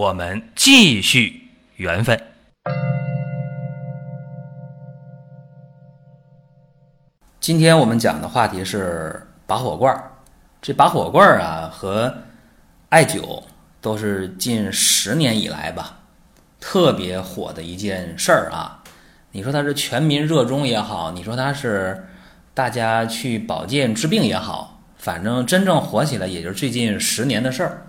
我们继续缘分。今天我们讲的话题是拔火罐儿。这拔火罐儿啊和艾灸都是近十年以来吧特别火的一件事儿啊。你说它是全民热衷也好，你说它是大家去保健治病也好，反正真正火起来也就是最近十年的事儿。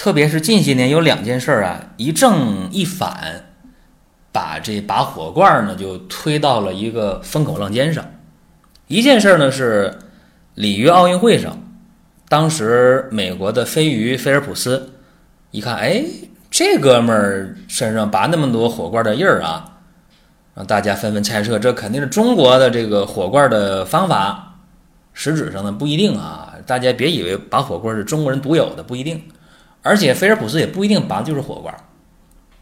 特别是近些年有两件事儿啊，一正一反，把这拔火罐呢就推到了一个风口浪尖上。一件事儿呢是里约奥运会上，当时美国的飞鱼菲尔普斯一看，哎，这哥们儿身上拔那么多火罐的印儿啊，让大家纷纷猜测，这肯定是中国的这个火罐的方法。实质上呢不一定啊，大家别以为拔火罐是中国人独有的，不一定。而且菲尔普斯也不一定拔的就是火罐，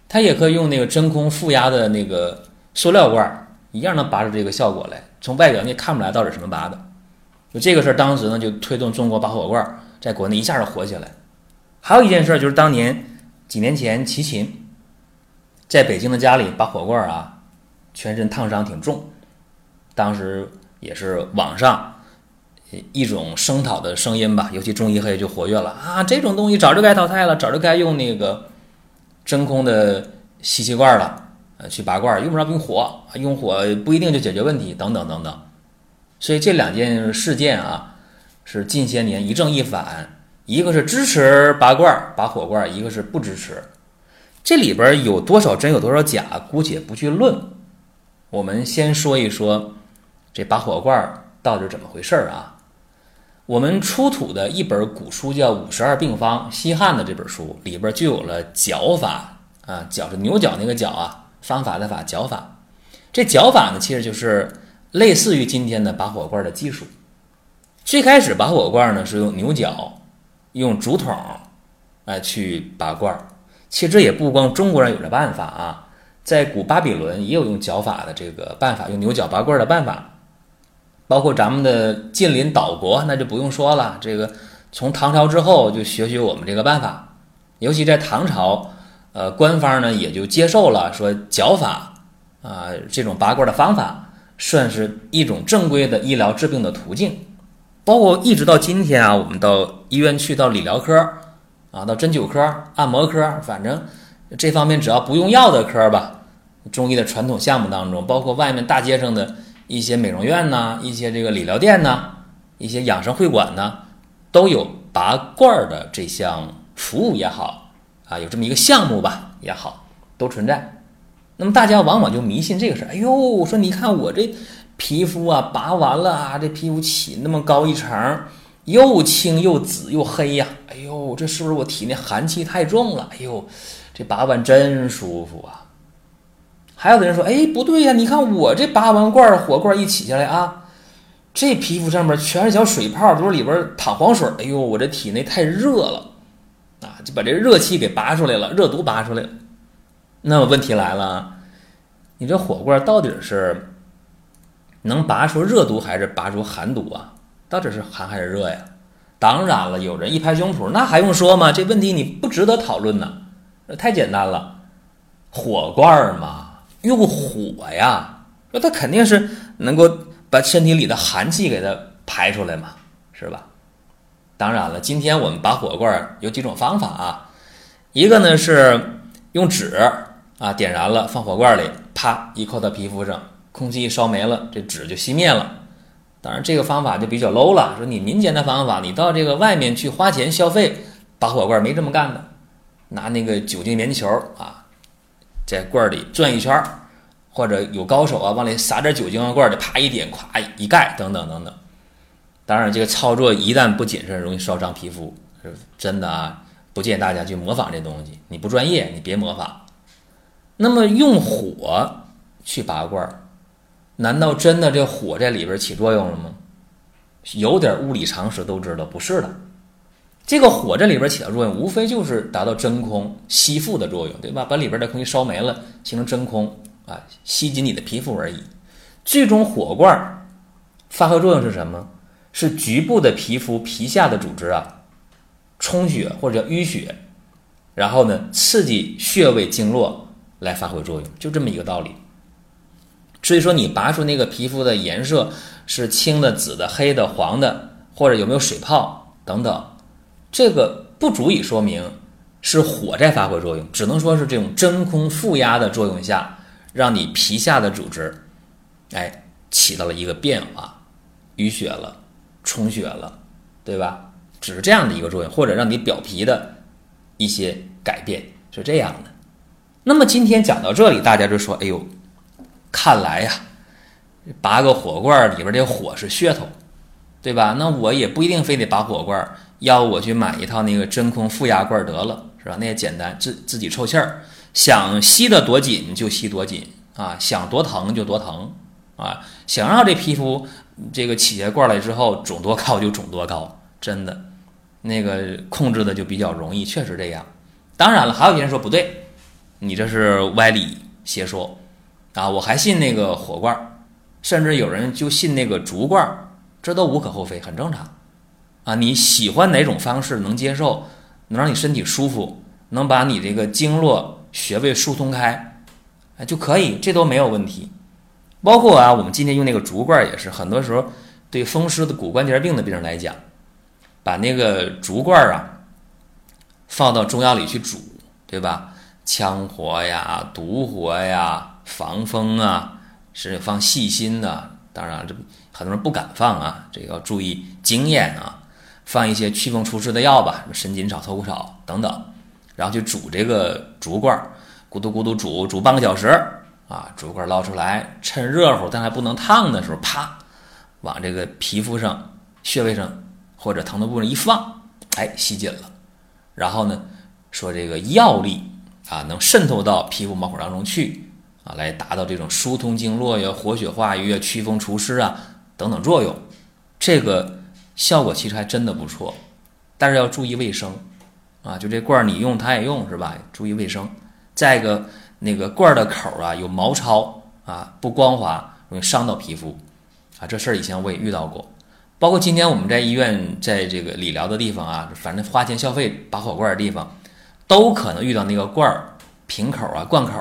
他也可以用那个真空负压的那个塑料罐，一样能拔出这个效果来。从外表你也看不出来到底什么拔的。就这个事儿，当时呢就推动中国拔火罐在国内一下就火起来。还有一件事就是当年几年前齐秦在北京的家里拔火罐啊，全身烫伤挺重，当时也是网上。一种声讨的声音吧，尤其中医黑就活跃了啊！这种东西早就该淘汰了，早就该用那个真空的吸气罐了，呃，去拔罐，用不着用火，用火不一定就解决问题，等等等等。所以这两件事件啊，是近些年一正一反，一个是支持拔罐拔火罐，一个是不支持。这里边有多少真有多少假，姑且不去论。我们先说一说这拔火罐到底是怎么回事儿啊？我们出土的一本古书叫《五十二病方》，西汉的这本书里边就有了脚法啊，脚是牛角那个角啊，方法的法，脚法。这脚法呢，其实就是类似于今天的拔火罐的技术。最开始拔火罐呢是用牛角，用竹筒来去拔罐。其实这也不光中国人有这办法啊，在古巴比伦也有用脚法的这个办法，用牛角拔罐的办法。包括咱们的近邻岛国，那就不用说了。这个从唐朝之后就学学我们这个办法，尤其在唐朝，呃，官方呢也就接受了说脚法啊这种拔罐的方法，算是一种正规的医疗治病的途径。包括一直到今天啊，我们到医院去，到理疗科啊，到针灸科、按摩科，反正这方面只要不用药的科吧，中医的传统项目当中，包括外面大街上的。一些美容院呐，一些这个理疗店呐，一些养生会馆呢，都有拔罐儿的这项服务也好啊，有这么一个项目吧也好，都存在。那么大家往往就迷信这个事儿，哎呦，说你看我这皮肤啊，拔完了啊，这皮肤起那么高一层，又青又紫又黑呀，哎呦，这是不是我体内寒气太重了？哎呦，这拔完真舒服啊。还有的人说：“哎，不对呀！你看我这拔完罐儿火罐一起下来啊，这皮肤上面全是小水泡，都是里边淌黄水。哎呦，我这体内太热了啊，就把这热气给拔出来了，热毒拔出来了。那么问题来了，你这火罐到底是能拔出热毒还是拔出寒毒啊？到底是寒还是热呀？当然了，有人一拍胸脯，那还用说吗？这问题你不值得讨论呢，太简单了，火罐嘛。”用火呀，那它肯定是能够把身体里的寒气给它排出来嘛，是吧？当然了，今天我们拔火罐有几种方法啊，一个呢是用纸啊点燃了放火罐里，啪一扣到皮肤上，空气一烧没了，这纸就熄灭了。当然这个方法就比较 low 了，说你民间的方法，你到这个外面去花钱消费拔火罐没这么干的，拿那个酒精棉球啊。在罐里转一圈或者有高手啊，往里撒点酒精啊，罐里啪一点，咵一盖，等等等等。当然，这个操作一旦不谨慎，容易烧伤皮肤，是真的啊！不建议大家去模仿这东西。你不专业，你别模仿那么用火去拔罐儿，难道真的这火在里边起作用了吗？有点物理常识都知道不是的。这个火在里边起的作用，无非就是达到真空吸附的作用，对吧？把里边的空气烧没了，形成真空啊，吸紧你的皮肤而已。最终火罐发挥作用是什么？是局部的皮肤皮下的组织啊充血或者叫淤血，然后呢刺激穴位经络来发挥作用，就这么一个道理。所以说你拔出那个皮肤的颜色是青的、紫的、黑的、黄的，或者有没有水泡等等。这个不足以说明是火在发挥作用，只能说是这种真空负压的作用下，让你皮下的组织，哎，起到了一个变化，淤血了，充血了，对吧？只是这样的一个作用，或者让你表皮的一些改变是这样的。那么今天讲到这里，大家就说：“哎呦，看来呀，拔个火罐里边这火是噱头，对吧？那我也不一定非得拔火罐。”要我去买一套那个真空负压罐得了，是吧？那也简单，自自己抽气儿，想吸得多紧就吸多紧啊，想多疼就多疼啊，想让这皮肤这个起下罐来之后肿多高就肿多高，真的，那个控制的就比较容易，确实这样。当然了，还有些人说不对，你这是歪理邪说啊！我还信那个火罐，甚至有人就信那个竹罐，这都无可厚非，很正常。啊，你喜欢哪种方式能接受，能让你身体舒服，能把你这个经络穴位疏通开，哎就可以，这都没有问题。包括啊，我们今天用那个竹罐也是，很多时候对风湿的骨关节病的病人来讲，把那个竹罐啊放到中药里去煮，对吧？羌活呀、独活呀、防风啊，是放细心的。当然，这很多人不敢放啊，这个要注意经验啊。放一些祛风除湿的药吧，什么神锦草、头骨草等等，然后去煮这个竹罐，咕嘟咕嘟煮煮半个小时啊，竹罐捞出来，趁热乎但还不能烫的时候，啪，往这个皮肤上、穴位上或者疼的部位一放，哎，吸紧了。然后呢，说这个药力啊，能渗透到皮肤毛孔当中去啊，来达到这种疏通经络呀、活血化瘀啊、祛风除湿啊等等作用。这个。效果其实还真的不错，但是要注意卫生，啊，就这罐儿你用它也用是吧？注意卫生。再一个，那个罐儿的口儿啊有毛糙啊，不光滑，容易伤到皮肤，啊，这事儿以前我也遇到过。包括今天我们在医院，在这个理疗的地方啊，反正花钱消费拔火罐的地方，都可能遇到那个罐儿瓶口啊、罐口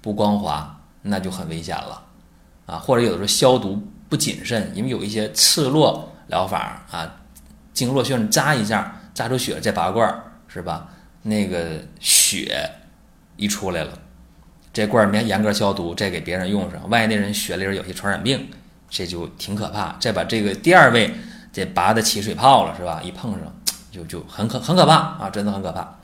不光滑，那就很危险了，啊，或者有的时候消毒不谨慎，因为有一些刺络。疗法啊，经络穴扎一下，扎出血再拔罐儿，是吧？那个血一出来了，这罐儿没严格消毒，再给别人用上，万一那人血里边有些传染病，这就挺可怕。再把这个第二位这拔的起水泡了，是吧？一碰上就就很可很可怕啊，真的很可怕。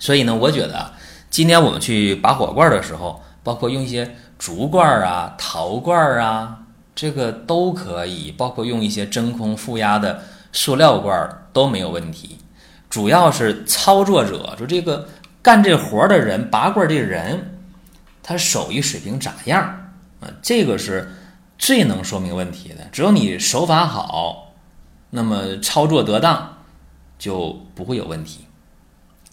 所以呢，我觉得今天我们去拔火罐的时候，包括用一些竹罐儿啊、陶罐儿啊。这个都可以，包括用一些真空负压的塑料罐儿都没有问题。主要是操作者，就这个干这活的人，拔罐这人，他手艺水平咋样啊？这个是最能说明问题的。只有你手法好，那么操作得当，就不会有问题。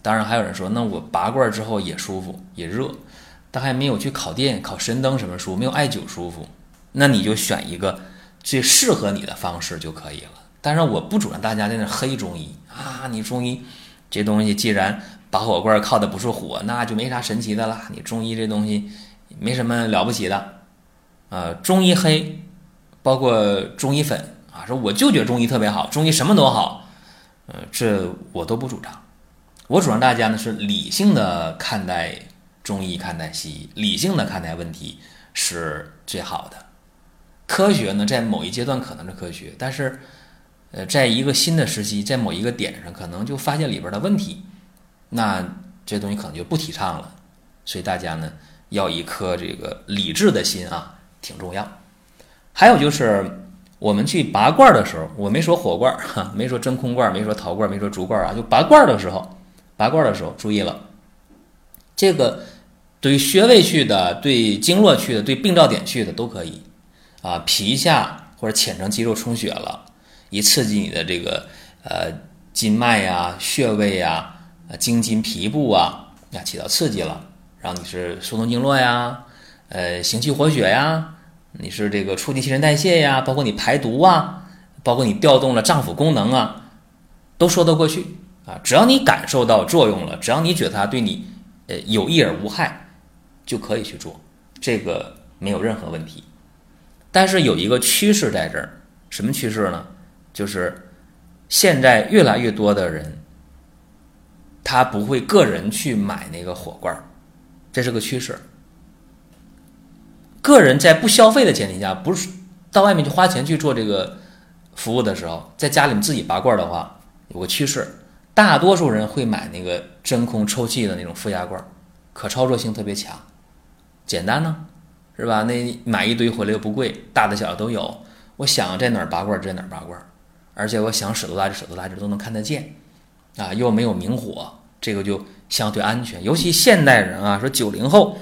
当然，还有人说，那我拔罐之后也舒服，也热，但还没有去烤电、烤神灯什么舒服，没有艾灸舒服。那你就选一个最适合你的方式就可以了。但是我不主张大家在那黑中医啊！你中医这东西既然拔火罐靠的不是火，那就没啥神奇的了。你中医这东西没什么了不起的。呃，中医黑，包括中医粉啊，说我就觉得中医特别好，中医什么都好。呃，这我都不主张。我主张大家呢是理性的看待中医，看待西医，理性的看待问题是最好的。科学呢，在某一阶段可能是科学，但是，呃，在一个新的时期，在某一个点上，可能就发现里边的问题，那这东西可能就不提倡了。所以大家呢，要一颗这个理智的心啊，挺重要。还有就是，我们去拔罐的时候，我没说火罐，哈，没说真空罐，没说陶罐，没说竹罐啊，就拔罐的时候，拔罐的时候注意了，这个对于穴位去的，对经络去的，对病灶点去的都可以。啊，皮下或者浅层肌肉充血了，一刺激你的这个呃筋脉呀、穴位呀、啊经筋皮部啊，啊起到刺激了，让你是疏通经络呀，呃行气活血呀，你是这个促进新陈代谢呀，包括你排毒啊，包括你调动了脏腑功能啊，都说得过去啊。只要你感受到作用了，只要你觉得它对你呃有益而无害，就可以去做，这个没有任何问题。但是有一个趋势在这儿，什么趋势呢？就是现在越来越多的人，他不会个人去买那个火罐儿，这是个趋势。个人在不消费的前提下，不是到外面去花钱去做这个服务的时候，在家里面自己拔罐儿的话，有个趋势，大多数人会买那个真空抽气的那种负压罐儿，可操作性特别强，简单呢。是吧？那买一堆回来又不贵，大的小的都有。我想在哪儿拔罐在哪儿拔罐，而且我想使多大就使多大，就都能看得见，啊，又没有明火，这个就相对安全。尤其现代人啊，说九零后，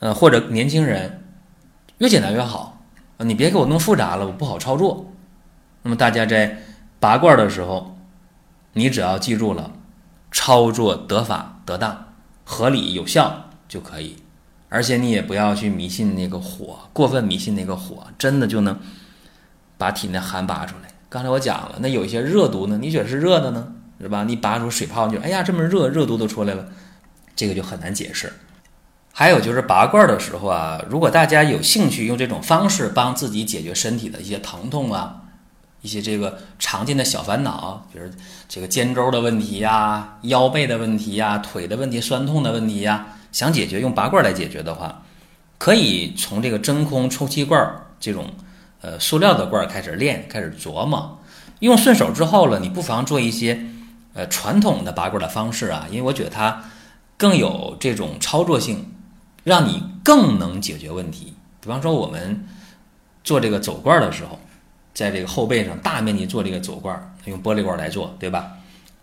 呃或者年轻人，越简单越好。你别给我弄复杂了，我不好操作。那么大家在拔罐的时候，你只要记住了，操作得法得当、合理有效就可以。而且你也不要去迷信那个火，过分迷信那个火，真的就能把体内寒拔出来。刚才我讲了，那有一些热毒呢，你觉得是热的呢，是吧？你拔出水泡，你就哎呀这么热，热毒都出来了，这个就很难解释。还有就是拔罐的时候啊，如果大家有兴趣用这种方式帮自己解决身体的一些疼痛啊，一些这个常见的小烦恼，比如这个肩周的问题呀、腰背的问题呀、腿的问题、酸痛的问题呀。想解决用拔罐来解决的话，可以从这个真空抽气罐这种呃塑料的罐开始练，开始琢磨。用顺手之后了，你不妨做一些呃传统的拔罐的方式啊，因为我觉得它更有这种操作性，让你更能解决问题。比方说我们做这个走罐的时候，在这个后背上大面积做这个走罐，用玻璃罐来做，对吧？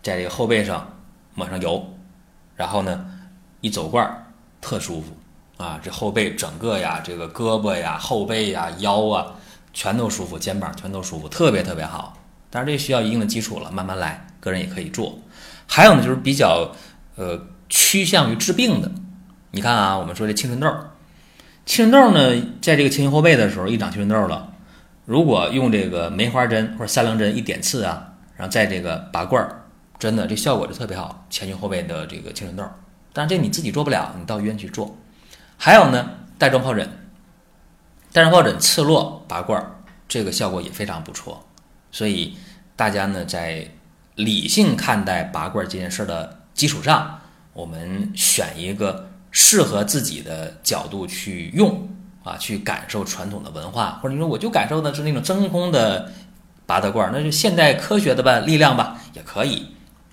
在这个后背上抹上油，然后呢？一走罐儿特舒服啊，这后背整个呀，这个胳膊呀、后背呀、腰啊，全都舒服，肩膀全都舒服，特别特别好。当然这需要一定的基础了，慢慢来，个人也可以做。还有呢，就是比较呃趋向于治病的。你看啊，我们说这青春痘，青春痘呢，在这个前胸后背的时候一长青春痘了，如果用这个梅花针或者三棱针一点刺啊，然后在这个拔罐儿，真的这效果就特别好，前胸后背的这个青春痘。但这你自己做不了，你到医院去做。还有呢，带状疱疹，带状疱疹刺络拔罐儿，这个效果也非常不错。所以大家呢，在理性看待拔罐这件事的基础上，我们选一个适合自己的角度去用啊，去感受传统的文化，或者你说我就感受的是那种真空的拔的罐儿，那就现代科学的吧力量吧也可以。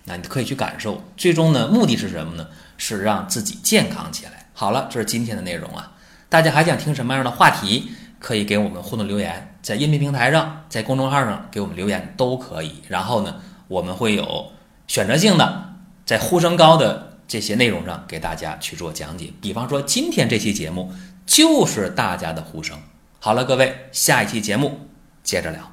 那你可以去感受，最终呢，目的是什么呢？是让自己健康起来。好了，这是今天的内容啊。大家还想听什么样的话题？可以给我们互动留言，在音频平台上，在公众号上给我们留言都可以。然后呢，我们会有选择性的在呼声高的这些内容上给大家去做讲解。比方说今天这期节目就是大家的呼声。好了，各位，下一期节目接着聊。